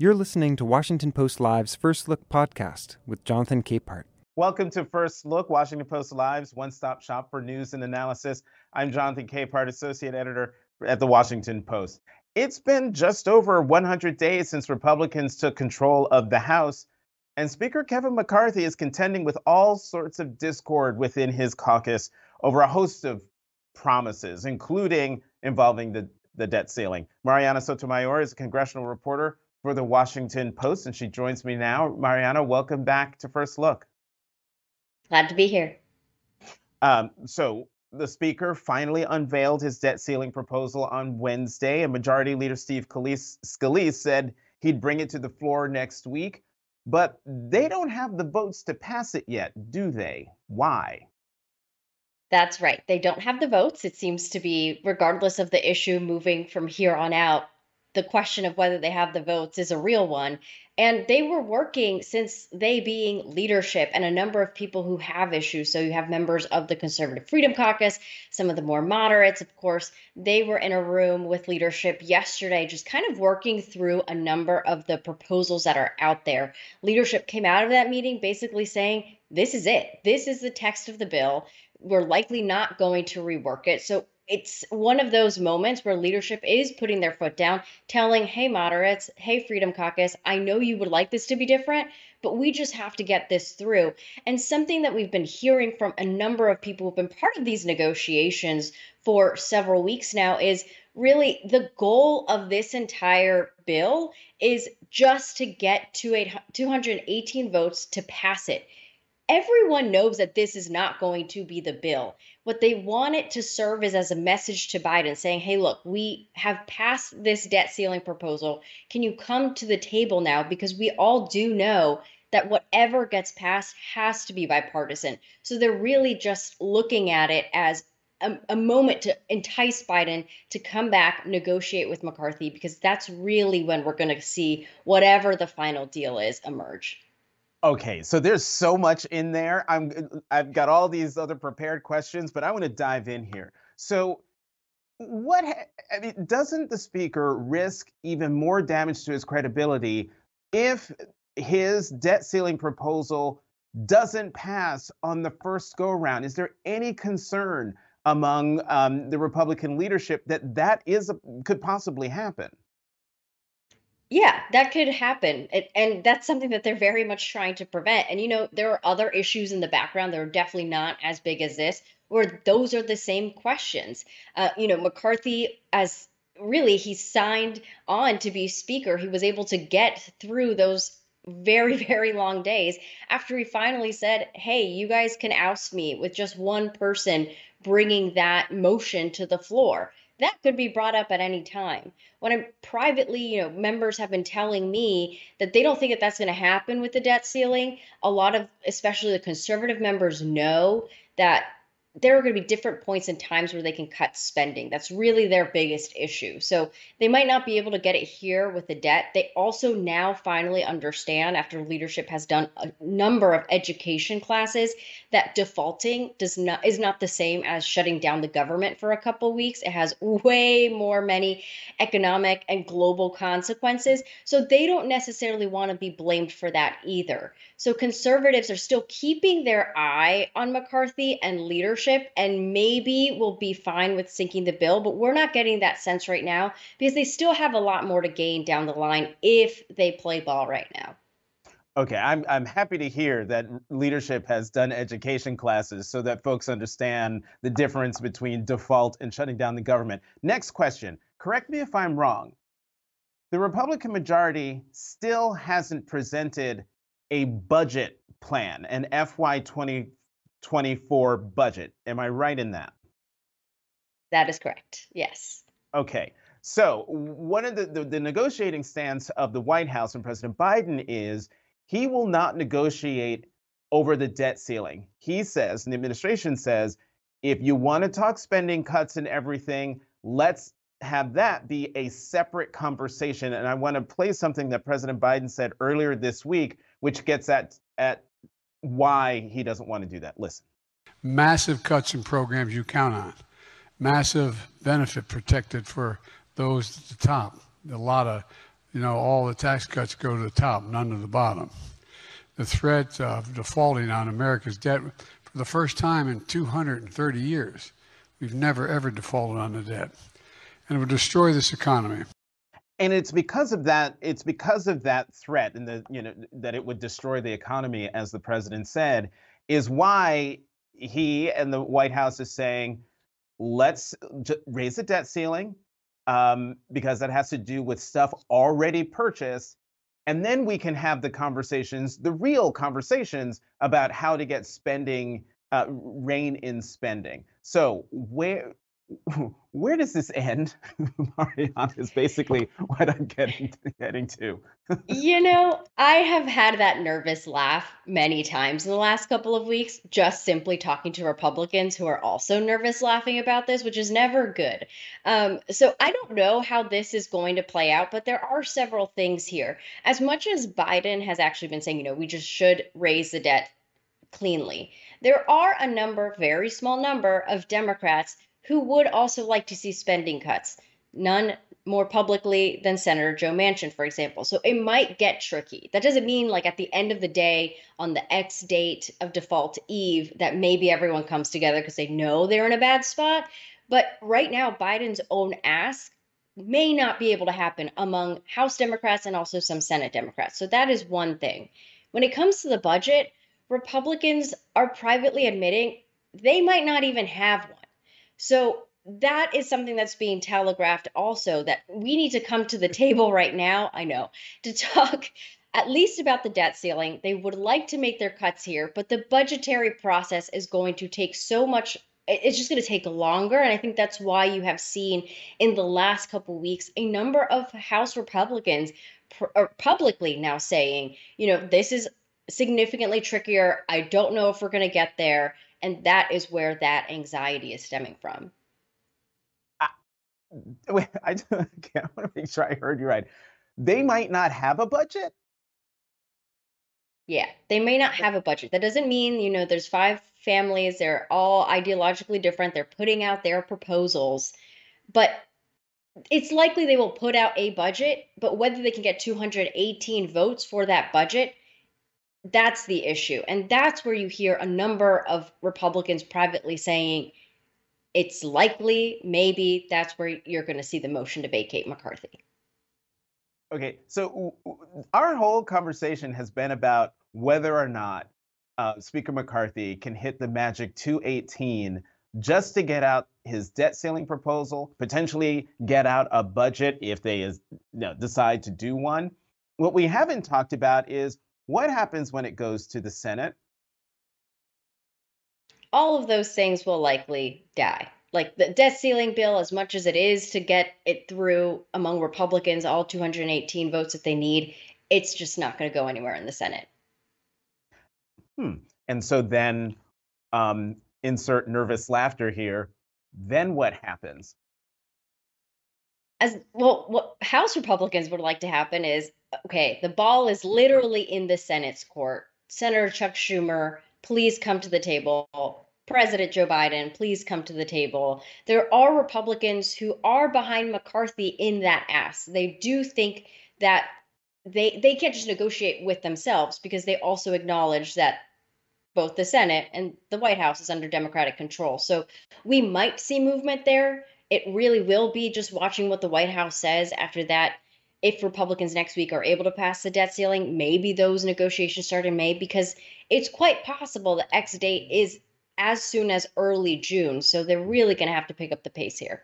You're listening to Washington Post Live's First Look podcast with Jonathan Capehart. Welcome to First Look, Washington Post Live's one stop shop for news and analysis. I'm Jonathan Capehart, Associate Editor at the Washington Post. It's been just over 100 days since Republicans took control of the House, and Speaker Kevin McCarthy is contending with all sorts of discord within his caucus over a host of promises, including involving the, the debt ceiling. Marianna Sotomayor is a congressional reporter for the Washington Post, and she joins me now. Marianna, welcome back to First Look. Glad to be here. Um, so, the Speaker finally unveiled his debt ceiling proposal on Wednesday, and Majority Leader Steve Scalise said he'd bring it to the floor next week. But they don't have the votes to pass it yet, do they? Why? That's right. They don't have the votes. It seems to be, regardless of the issue moving from here on out, the question of whether they have the votes is a real one. And they were working since they being leadership and a number of people who have issues. So you have members of the Conservative Freedom Caucus, some of the more moderates, of course. They were in a room with leadership yesterday, just kind of working through a number of the proposals that are out there. Leadership came out of that meeting basically saying, this is it. This is the text of the bill. We're likely not going to rework it. So it's one of those moments where leadership is putting their foot down, telling, hey, moderates, hey, Freedom Caucus, I know you would like this to be different, but we just have to get this through. And something that we've been hearing from a number of people who've been part of these negotiations for several weeks now is really the goal of this entire bill is just to get to 218 votes to pass it everyone knows that this is not going to be the bill. What they want it to serve is as a message to Biden saying, hey, look, we have passed this debt ceiling proposal. Can you come to the table now? Because we all do know that whatever gets passed has to be bipartisan. So they're really just looking at it as a, a, moment to entice Biden to come back, negotiate with McCarthy, because that's really when we're going to see whatever the final deal is emerge. Okay, so there's so much in there. I'm I've got all these other prepared questions, but I want to dive in here. So what I mean, doesn't the speaker risk even more damage to his credibility if his debt ceiling proposal doesn't pass on the first go around? Is there any concern among um, the Republican leadership that that is could possibly happen? Yeah, that could happen. It, and that's something that they're very much trying to prevent. And, you know, there are other issues in the background that are definitely not as big as this, where those are the same questions. Uh, you know, McCarthy, as really he signed on to be speaker, he was able to get through those very, very long days after he finally said, Hey, you guys can oust me with just one person bringing that motion to the floor that could be brought up at any time. When I'm privately, you know, members have been telling me that they don't think that that's going to happen with the debt ceiling. A lot of, especially the conservative members, know that there are going to be different points and times where they can cut spending. That's really their biggest issue. So they might not be able to get it here with the debt. They also now finally understand, after leadership has done a number of education classes, that defaulting does not is not the same as shutting down the government for a couple weeks. It has way more many economic and global consequences. So they don't necessarily want to be blamed for that either. So conservatives are still keeping their eye on McCarthy and leadership leadership and maybe will be fine with sinking the bill, but we're not getting that sense right now because they still have a lot more to gain down the line if they play ball right now. Okay, I'm I'm happy to hear that leadership has done education classes so that folks understand the difference between default and shutting down the government. Next question. Correct me if I'm wrong. The Republican majority still hasn't presented a budget plan, an FY20 24 budget. Am I right in that? That is correct. Yes. Okay. So, one of the, the, the, negotiating stance of the White House and President Biden is he will not negotiate over the debt ceiling. He says, and the administration says, if you want to talk spending cuts and everything, let's have that be a separate conversation. And I want to play something that President Biden said earlier this week, which gets at, at why he doesn't want to do that. Listen. Massive cuts in programs you count on, massive benefit protected for those at the top. A lot of you know, all the tax cuts go to the top, none to the bottom. The threat of defaulting on America's debt for the first time in 230 years. We've never, ever defaulted on the debt. And it would destroy this economy. And it's because of that, it's because of that threat and the, you know, that it would destroy the economy, as the president said, is why he and the White House is saying, let's raise the debt ceiling, um, because that has to do with stuff already purchased. And then we can have the conversations, the real conversations about how to get spending, uh, rein in spending. So where where does this end? Marianna is basically what I'm getting to, getting to. you know, I have had that nervous laugh many times in the last couple of weeks, just simply talking to Republicans who are also nervous laughing about this, which is never good. Um, so I don't know how this is going to play out, but there are several things here. As much as Biden has actually been saying, you know, we just should raise the debt cleanly. There are a number, very small number, of Democrats who would also like to see spending cuts. None more publicly than Senator Joe Manchin, for example. So it might get tricky. That doesn't mean, like, at the end of the day, on the X date of default eve, that maybe everyone comes together because they know they're in a bad spot. But right now, Biden's own ask may not be able to happen among House Democrats and also some Senate Democrats. So that is one thing. When it comes to the budget, Republicans are privately admitting they might not even have one. So that is something that's being telegraphed also that we need to come to the mm-hmm. table right now. I know to talk at least about the debt ceiling. They would like to make their cuts here, but the budgetary process is going to take so much it's just going to take longer and i think that's why you have seen in the last couple weeks a number of house republicans pr- publicly now saying you know this is significantly trickier i don't know if we're going to get there and that is where that anxiety is stemming from. I, wait, I, I want to make sure I heard you right. They might not have a budget. Yeah, they may not have a budget. That doesn't mean, you know, there's five families, they're all ideologically different, they're putting out their proposals, but it's likely they will put out a budget, but whether they can get 218 votes for that budget that's the issue. And that's where you hear a number of Republicans privately saying it's likely, maybe that's where you're going to see the motion to vacate McCarthy. Okay, so our whole conversation has been about whether or not uh, Speaker McCarthy can hit the magic 218 just to get out his debt ceiling proposal, potentially get out a budget if they is, you know, decide to do one. What we haven't talked about is what happens when it goes to the Senate? All of those things will likely die. Like the debt ceiling bill, as much as it is to get it through among Republicans, all 218 votes that they need, it's just not going to go anywhere in the Senate. Hmm. And so then, um, insert nervous laughter here. Then what happens? As well, what House Republicans would like to happen is okay, the ball is literally in the Senate's court. Senator Chuck Schumer, please come to the table. President Joe Biden, please come to the table. There are Republicans who are behind McCarthy in that ass They do think that they they can't just negotiate with themselves because they also acknowledge that both the Senate and the White House is under Democratic control. So we might see movement there. It really will be just watching what the White House says after that if Republicans next week are able to pass the debt ceiling, maybe those negotiations start in May because it's quite possible the X date is as soon as early June. So they're really going to have to pick up the pace here.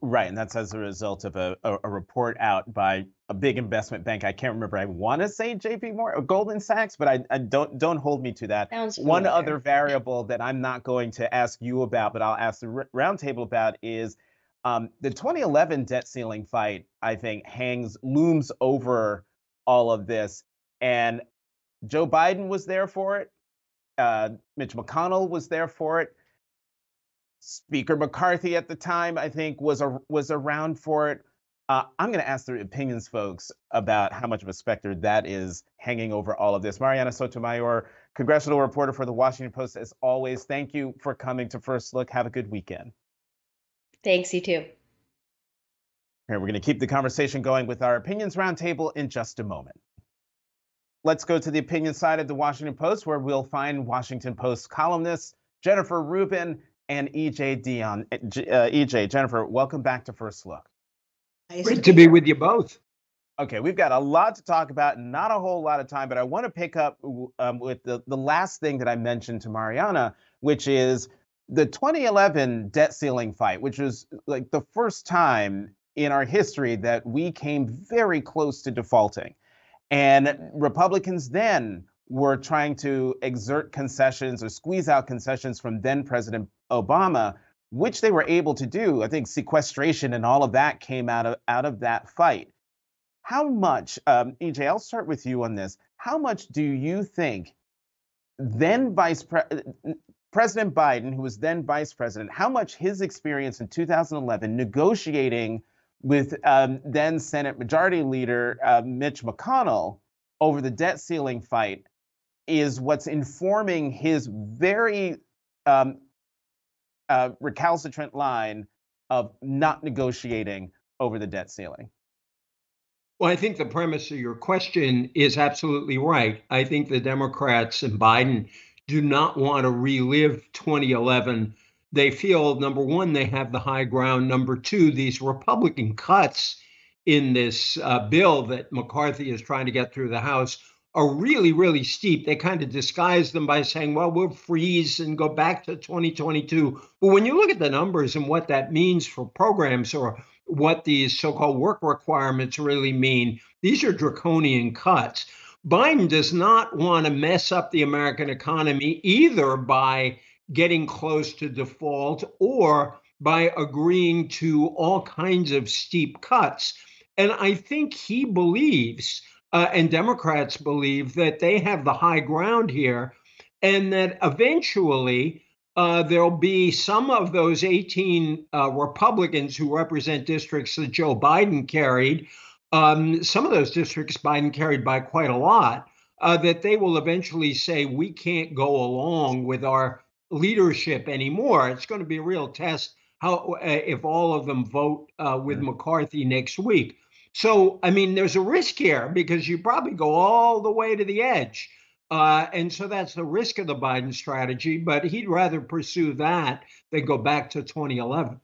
Right, and that's as a result of a, a, a, report out by a big investment bank. I can't remember. I want to say J.P. Morgan, or Goldman Sachs, but I, I, don't don't hold me to that. Sounds One other variable that I'm not going to ask you about, but I'll ask the roundtable about is um, the 2011 debt ceiling fight, I think, hangs looms over all of this, and Joe Biden was there for it. Uh, Mitch McConnell was there for it. Speaker McCarthy at the time, I think, was a, was around for it. Uh, I'm going to ask the opinions folks about how much of a specter that is hanging over all of this. Marianna Sotomayor, congressional reporter for the Washington Post, as always. Thank you for coming to First Look. Have a good weekend. Thanks, you too. Here, we're going to keep the conversation going with our opinions roundtable in just a moment. Let's go to the opinion side of the Washington Post, where we'll find Washington Post columnist Jennifer Rubin and EJ Dionne. Uh, EJ, Jennifer, welcome back to First Look. Great to be with you both. Okay, we've got a lot to talk about, not a whole lot of time, but I want to pick up um, with the, the last thing that I mentioned to Marianna, which is the 2011 debt ceiling fight, which was like the first time in our history that we came very close to defaulting. And Republicans then were trying to exert concessions or squeeze out concessions from then President Obama, which they were able to do. I think sequestration and all of that came out of out of that fight. How much, um, EJ? I'll start with you on this. How much do you think then Vice Pre- President Biden, who was then Vice President, how much his experience in 2011 negotiating with um, then Senate Majority Leader uh, Mitch McConnell over the debt ceiling fight is what's informing his very um, uh, recalcitrant line of not negotiating over the debt ceiling. Well, I think the premise of your question is absolutely right. I think the Democrats and Biden do not want to relive 2011 they feel number one, they have the high ground. Number two, these Republican cuts in this uh, bill that McCarthy is trying to get through the House are really, really steep. They kind of disguise them by saying, well, we'll freeze and go back to 2022. But when you look at the numbers and what that means for programs or what these so called work requirements really mean, these are draconian cuts. Biden does not want to mess up the American economy either by getting close to default or by agreeing to all kinds of steep cuts. And I think he believes, uh, and Democrats believe, that they have the high ground here and that eventually uh, there'll be some of those 18 uh, Republicans who represent districts that Joe Biden carried. Um, some of those districts Biden carried by quite a lot, uh, that they will eventually say, we can't go along with our leadership anymore. It's going to be a real test how uh, if all of them vote uh, with McCarthy next week. So, I mean, there's a risk here because you probably go all the way to the edge. Uh, and so that's the risk of the Biden strategy, but he'd rather pursue that than go back to 2011.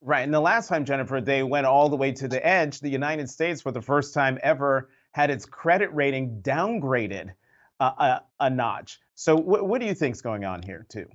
Right. And the last time, Jennifer, they went all the way to the edge, the United States, for the first time ever, had its credit rating downgraded uh, a, a, notch. So, wh- what do you think is going on here, too?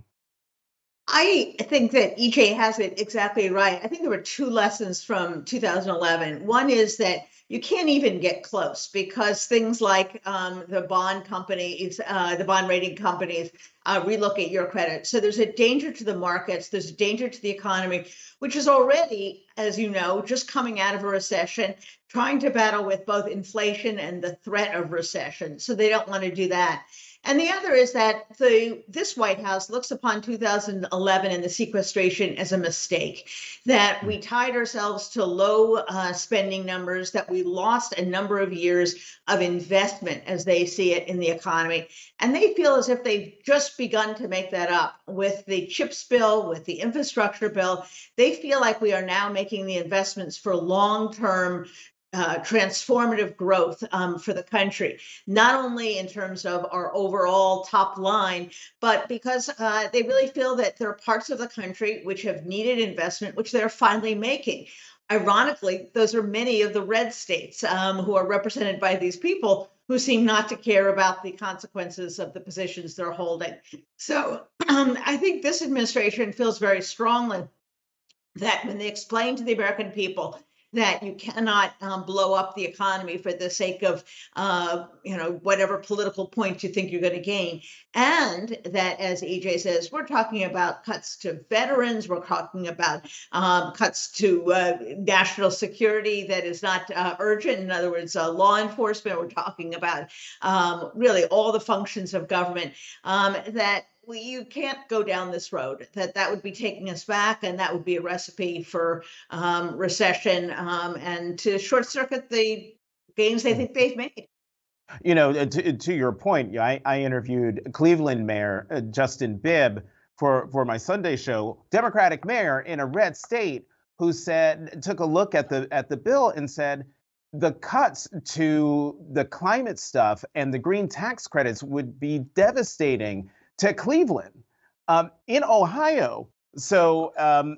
I think that EJ has it exactly right. I think there were two lessons from 2011. One is that you can't even get close because things like um, the bond companies, uh, the bond rating companies, uh, relook at your credit. So there's a danger to the markets, there's a danger to the economy, which is already, as you know, just coming out of a recession, trying to battle with both inflation and the threat of recession. So they don't want to do that. And the other is that the this White House looks upon 2011 and the sequestration as a mistake, that we tied ourselves to low uh, spending numbers, that we lost a number of years of investment as they see it in the economy. And they feel as if they've just begun to make that up with the CHIPS bill, with the infrastructure bill. They feel like we are now making the investments for long term uh, transformative growth um, for the country, not only in terms of our overall top line, but because uh, they really feel that there are parts of the country which have needed investment, which they're finally making. Ironically, those are many of the red states um, who are represented by these people who seem not to care about the consequences of the positions they're holding. So um, I think this administration feels very strongly that when they explain to the American people that you cannot um, blow up the economy for the sake of uh, you know whatever political points you think you're going to gain. And that as ej says we're talking about cuts to veterans we're talking about um, cuts to uh, national security that is not uh, urgent. In other words uh, law enforcement we're talking about um, really all the functions of government um, that we, you can't go down this road. That that would be taking us back, and that would be a recipe for um, recession um, and to short circuit the gains they think they've made. You know, to, to your point, I, I interviewed Cleveland Mayor uh, Justin Bibb for for my Sunday show. Democratic mayor in a red state who said took a look at the at the bill and said the cuts to the climate stuff and the green tax credits would be devastating to Cleveland um, in Ohio. So, um,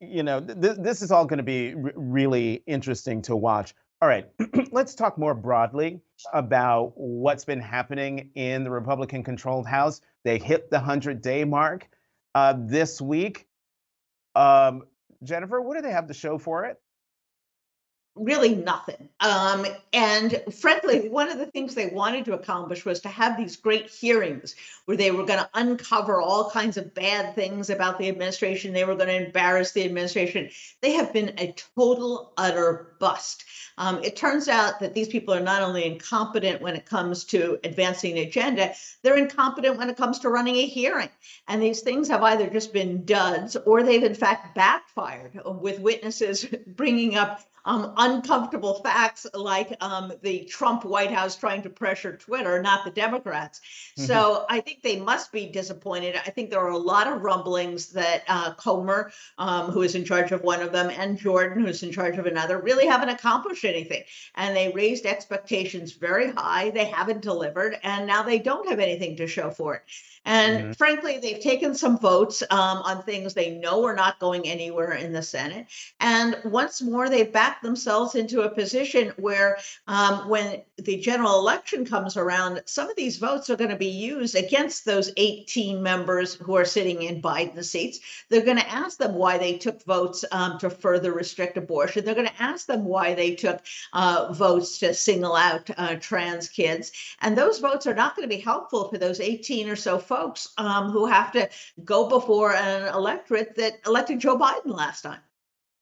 you know, th- this is all going to be r- really interesting to watch. All right, let's talk more broadly about what's been happening in the Republican controlled House. They hit the 100 day mark uh, this week. Um, Jennifer, what do they have to show for it? Really nothing. Um, and frankly, one of the things they wanted to accomplish was to have these great hearings where they were going to uncover all kinds of bad things about the administration. They were going to embarrass the administration. They have been a total, utter bust. Um, it turns out that these people are not only incompetent when it comes to advancing the agenda, they're incompetent when it comes to running a hearing. And these things have either just been duds or they've in fact backfired with witnesses bringing up um, uncomfortable facts like um, the Trump White House trying to pressure Twitter, not the Democrats. Mm-hmm. So I think they must be disappointed. I think there are a lot of rumblings that uh, Comer, um, who is in charge of one of them, and Jordan, who's in charge of another, really haven't accomplished anything. And they raised expectations very high. They haven't delivered, and now they don't have anything to show for it. And mm-hmm. frankly, they've taken some votes um, on things they know are not going anywhere in the Senate. And once more, they've backed themselves into a position where, um, when the general election comes around, some of these votes are going to be used against those 18 members who are sitting in Biden seats. They're going to ask them why they took votes um, to further restrict abortion. They're going to ask them why they took uh, votes to single out uh, trans kids. And those votes are not going to be helpful for those 18 or so folks um, who have to go before an electorate that elected Joe Biden last time.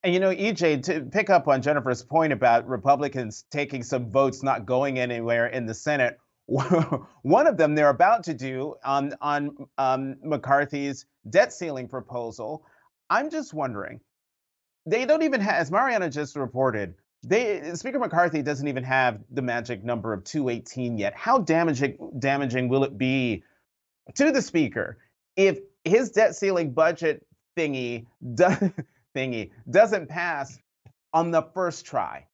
And you know, EJ, to pick up on Jennifer's point about Republicans taking some votes not going anywhere in the Senate, one of them they're about to do on on um, McCarthy's debt ceiling proposal. I'm just wondering, they don't even have, as Marianna just reported, they Speaker McCarthy doesn't even have the magic number of 218 yet. How damaging damaging will it be to the speaker if his debt ceiling budget thingy do, thingy doesn't pass on the first try.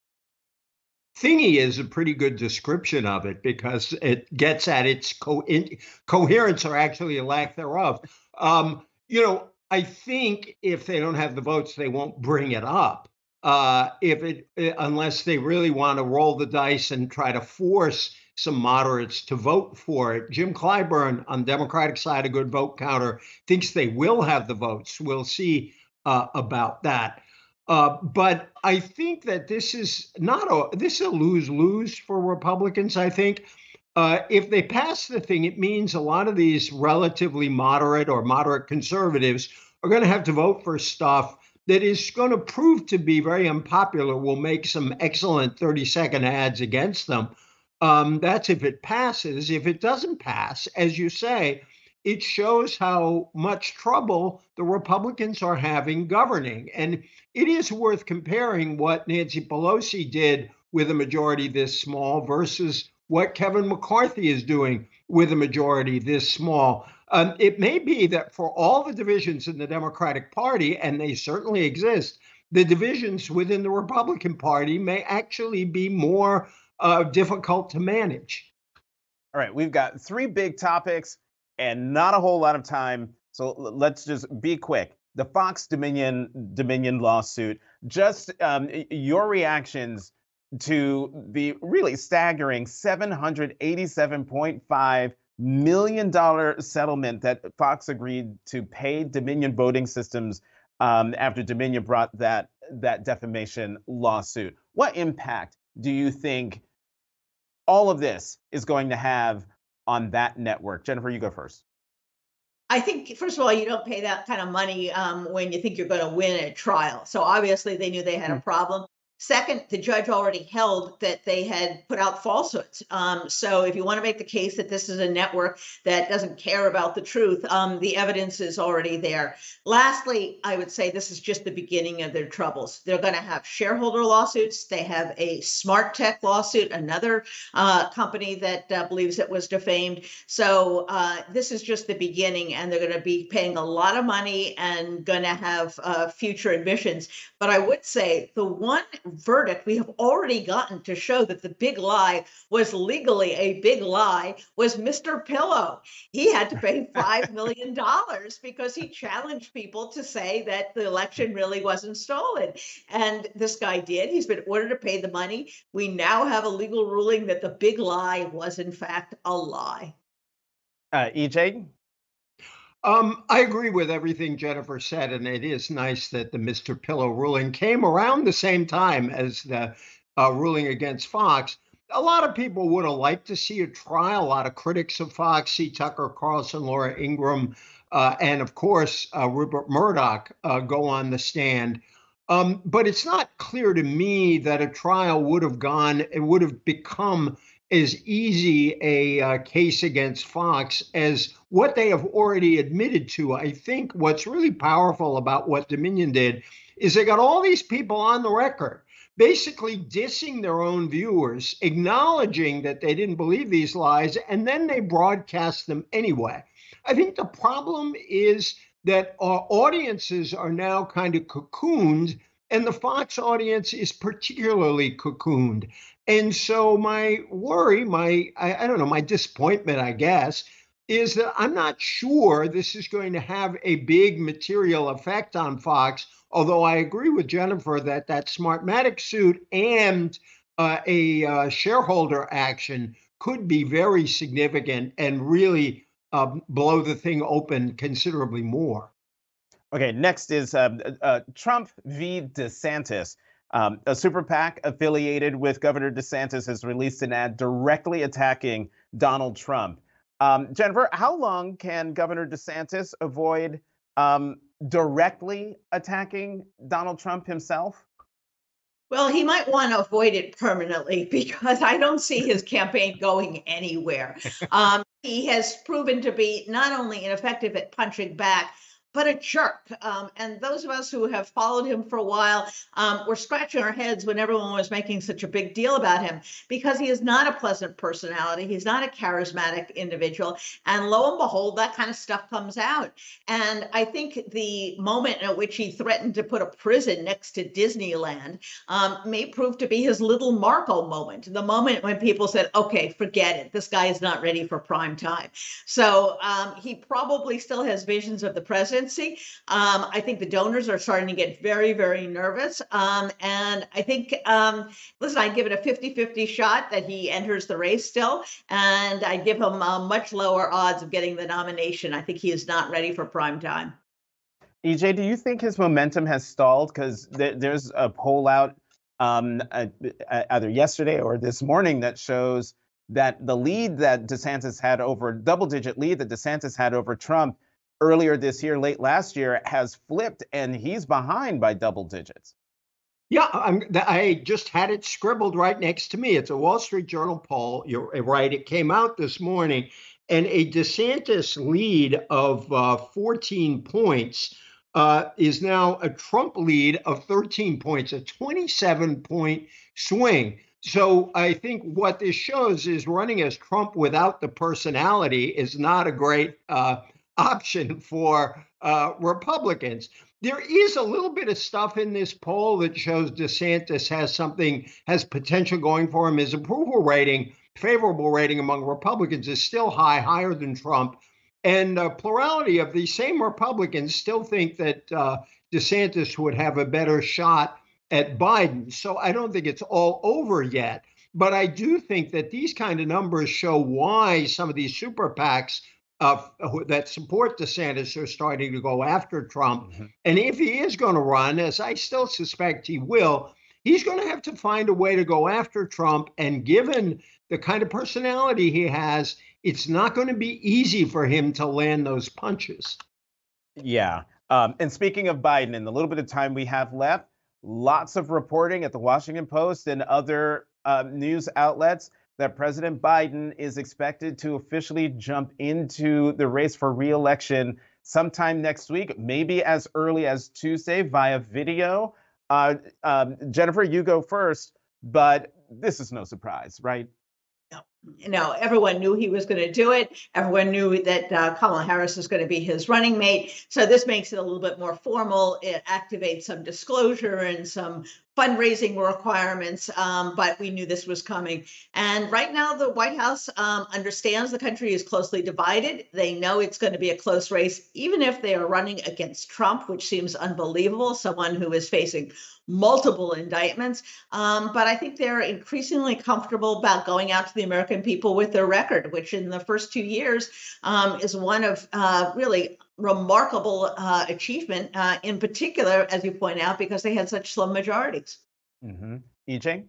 Thingy is a pretty good description of it because it gets at its co- in, coherence or actually a lack thereof. Um, you know, I think if they don't have the votes, they won't bring it up. Uh, if it uh, unless they really want to roll the dice and try to force some moderates to vote for it. Jim Clyburn on Democratic side, a good vote counter, thinks they will have the votes. We'll see uh, about that. Uh, but I think that this is not a this is a lose lose for Republicans. I think uh, if they pass the thing, it means a lot of these relatively moderate or moderate conservatives are going to have to vote for stuff that is going to prove to be very unpopular. Will make some excellent 30 second ads against them. Um, that's if it passes. If it doesn't pass, as you say, it shows how much trouble the Republicans are having governing. And it is worth comparing what Nancy Pelosi did with a majority this small versus what Kevin McCarthy is doing with a majority this small. Um, it may be that for all the divisions in the Democratic Party, and they certainly exist, the divisions within the Republican Party may actually be more uh, difficult to manage. All right, we've got three big topics and not a whole lot of time, so let's just be quick. The Fox Dominion Dominion lawsuit. Just um, your reactions to the really staggering $787.5 million settlement that Fox agreed to pay Dominion Voting Systems um, after Dominion brought that that defamation lawsuit. What impact do you think all of this is going to have on that network. Jennifer, you go first. I think, first of all, you don't pay that kind of money um, when you think you're going to win a trial. So obviously, they knew they had a hmm. problem. Second, the judge already held that they had put out falsehoods. Um, so if you want to make the case that this is a network that doesn't care about the truth, um, the evidence is already there. Lastly, I would say this is just the beginning of their troubles. They're going to have shareholder lawsuits. They have a smart tech lawsuit, another uh, company that uh, believes it was defamed. So uh, this is just the beginning, and they're going to be paying a lot of money and going to have uh, future admissions. But I would say the one verdict we have already gotten to show that the big lie was legally a big lie was Mr. Pillow. He had to pay $5 million because he challenged people to say that the election really wasn't stolen. And this guy did. He's been ordered to pay the money. We now have a legal ruling that the big lie was, in fact, a lie. Uh, EJ? Um, I agree with everything Jennifer said, and it is nice that the Mr. Pillow ruling came around the same time as the uh, ruling against Fox. A lot of people would have liked to see a trial. A lot of critics of Fox see Tucker Carlson, Laura Ingraham, uh, and of course uh, Rupert Murdoch uh, go on the stand. Um, but it's not clear to me that a trial would have gone, it would have become as easy a uh, case against Fox as what they have already admitted to. I think what's really powerful about what Dominion did is they got all these people on the record basically dissing their own viewers, acknowledging that they didn't believe these lies, and then they broadcast them anyway. I think the problem is that our audiences are now kind of cocooned, and the Fox audience is particularly cocooned. And so my worry, my I, I, don't know, my disappointment, I guess, is that I'm not sure this is going to have a big material effect on Fox. Although I agree with Jennifer that that Smartmatic suit and uh, a uh, shareholder action could be very significant and really uh, blow the thing open considerably more. Okay, next is um, uh, Trump v. DeSantis. Um, a super PAC affiliated with Governor DeSantis has released an ad directly attacking Donald Trump. Um, Jennifer, how long can Governor DeSantis avoid um, directly attacking Donald Trump himself? Well, he might want to avoid it permanently because I don't see his campaign going anywhere. Um, he has proven to be not only ineffective at punching back, but a jerk. Um, and those of us who have followed him for a while um, were scratching our heads when everyone was making such a big deal about him because he is not a pleasant personality. He's not a charismatic individual. And lo and behold, that kind of stuff comes out. And I think the moment at which he threatened to put a prison next to Disneyland um, may prove to be his little Marco moment, the moment when people said, okay, forget it. This guy is not ready for prime time. So um, he probably still has visions of the president Um, I think the donors are starting to get very, very nervous. Um, and I think, um, listen, I give it a 50 50 shot that he enters the race still. And I give him uh, much lower odds of getting the nomination. I think he is not ready for prime time. EJ, do you think his momentum has stalled? Because th- there's a poll out um, uh, either yesterday or this morning that shows that the lead that DeSantis had over double digit lead that DeSantis had over Trump earlier this year, late last year, has flipped and he's behind by double digits. Yeah, I'm, i just had it scribbled right next to me. It's a Wall Street Journal poll. You're right. It came out this morning, and a DeSantis lead of uh, 14 points uh, is now a Trump lead of 13 points, a 27 point swing. So I think what this shows is running as Trump without the personality is not a great uh, option for uh, Republicans. There is a little bit of stuff in this poll that shows DeSantis has something, has potential going for him. His approval rating, favorable rating among Republicans, is still high, higher than Trump. And a plurality of these same Republicans still think that uh, DeSantis would have a better shot at Biden. So I don't think it's all over yet. But I do think that these kind of numbers show why some of these super PACs uh, that support DeSantis are starting to go after Trump. Mm-hmm. And if he is going to run, as I still suspect he will, he's going to have to find a way to go after Trump. And given the kind of personality he has, it's not going to be easy for him to land those punches. Yeah. Um, and speaking of Biden, in the little bit of time we have left, lots of reporting at the Washington Post and other uh, news outlets that President Biden is expected to officially jump into the race for reelection sometime next week, maybe as early as Tuesday via video. Uh, um, Jennifer, you go first, but this is no surprise, right? No, know, everyone knew he was going to do it. Everyone knew that uh, Kamala Harris was going to be his running mate. So this makes it a little bit more formal. It activates some disclosure and some fundraising requirements, um, but we knew this was coming. And right now, the White House um, understands the country is closely divided. They know it's going to be a close race, even if they are running against Trump, which seems unbelievable, someone who is facing multiple indictments. Um, but I think they're increasingly comfortable about going out to the American people with their record, which in the first two years um, is one of uh, really remarkable uh, achievement, uh, in particular, as you point out, because they had such slim majorities. Mm-hmm. EJ?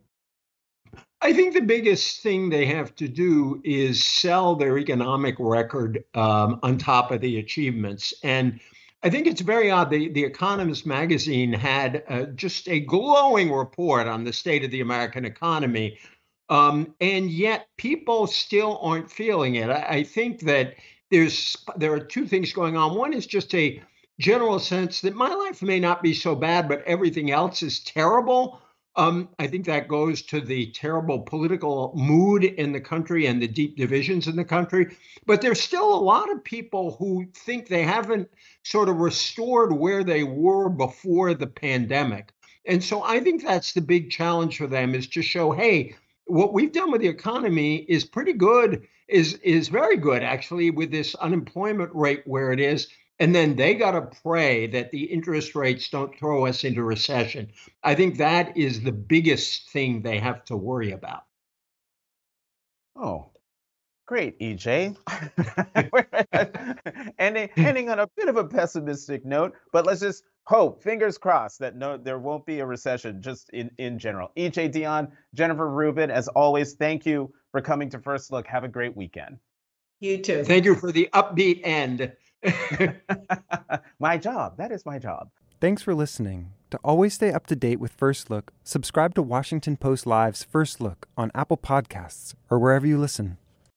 I think the biggest thing they have to do is sell their economic record um, on top of the achievements. And I think it's very odd. The, the Economist magazine had uh, just a glowing report on the state of the American economy. Um, and yet people still aren't feeling it. I, I think that there's there are two things going on. One is just a general sense that my life may not be so bad, but everything else is terrible. Um, I think that goes to the terrible political mood in the country and the deep divisions in the country. But there's still a lot of people who think they haven't sort of restored where they were before the pandemic. And so I think that's the big challenge for them is to show, hey, what we've done with the economy is pretty good, is is very good actually with this unemployment rate where it is. And then they got to pray that the interest rates don't throw us into recession. I think that is the biggest thing they have to worry about. Oh, great, EJ. ending, ending on a bit of a pessimistic note, but let's just hope, fingers crossed, that no, there won't be a recession just in, in general. EJ Dionne, Jennifer Rubin, as always, thank you for coming to First Look. Have a great weekend. You too. Thank you for the upbeat end. my job. That is my job. Thanks for listening. To always stay up to date with First Look, subscribe to Washington Post Live's First Look on Apple Podcasts or wherever you listen.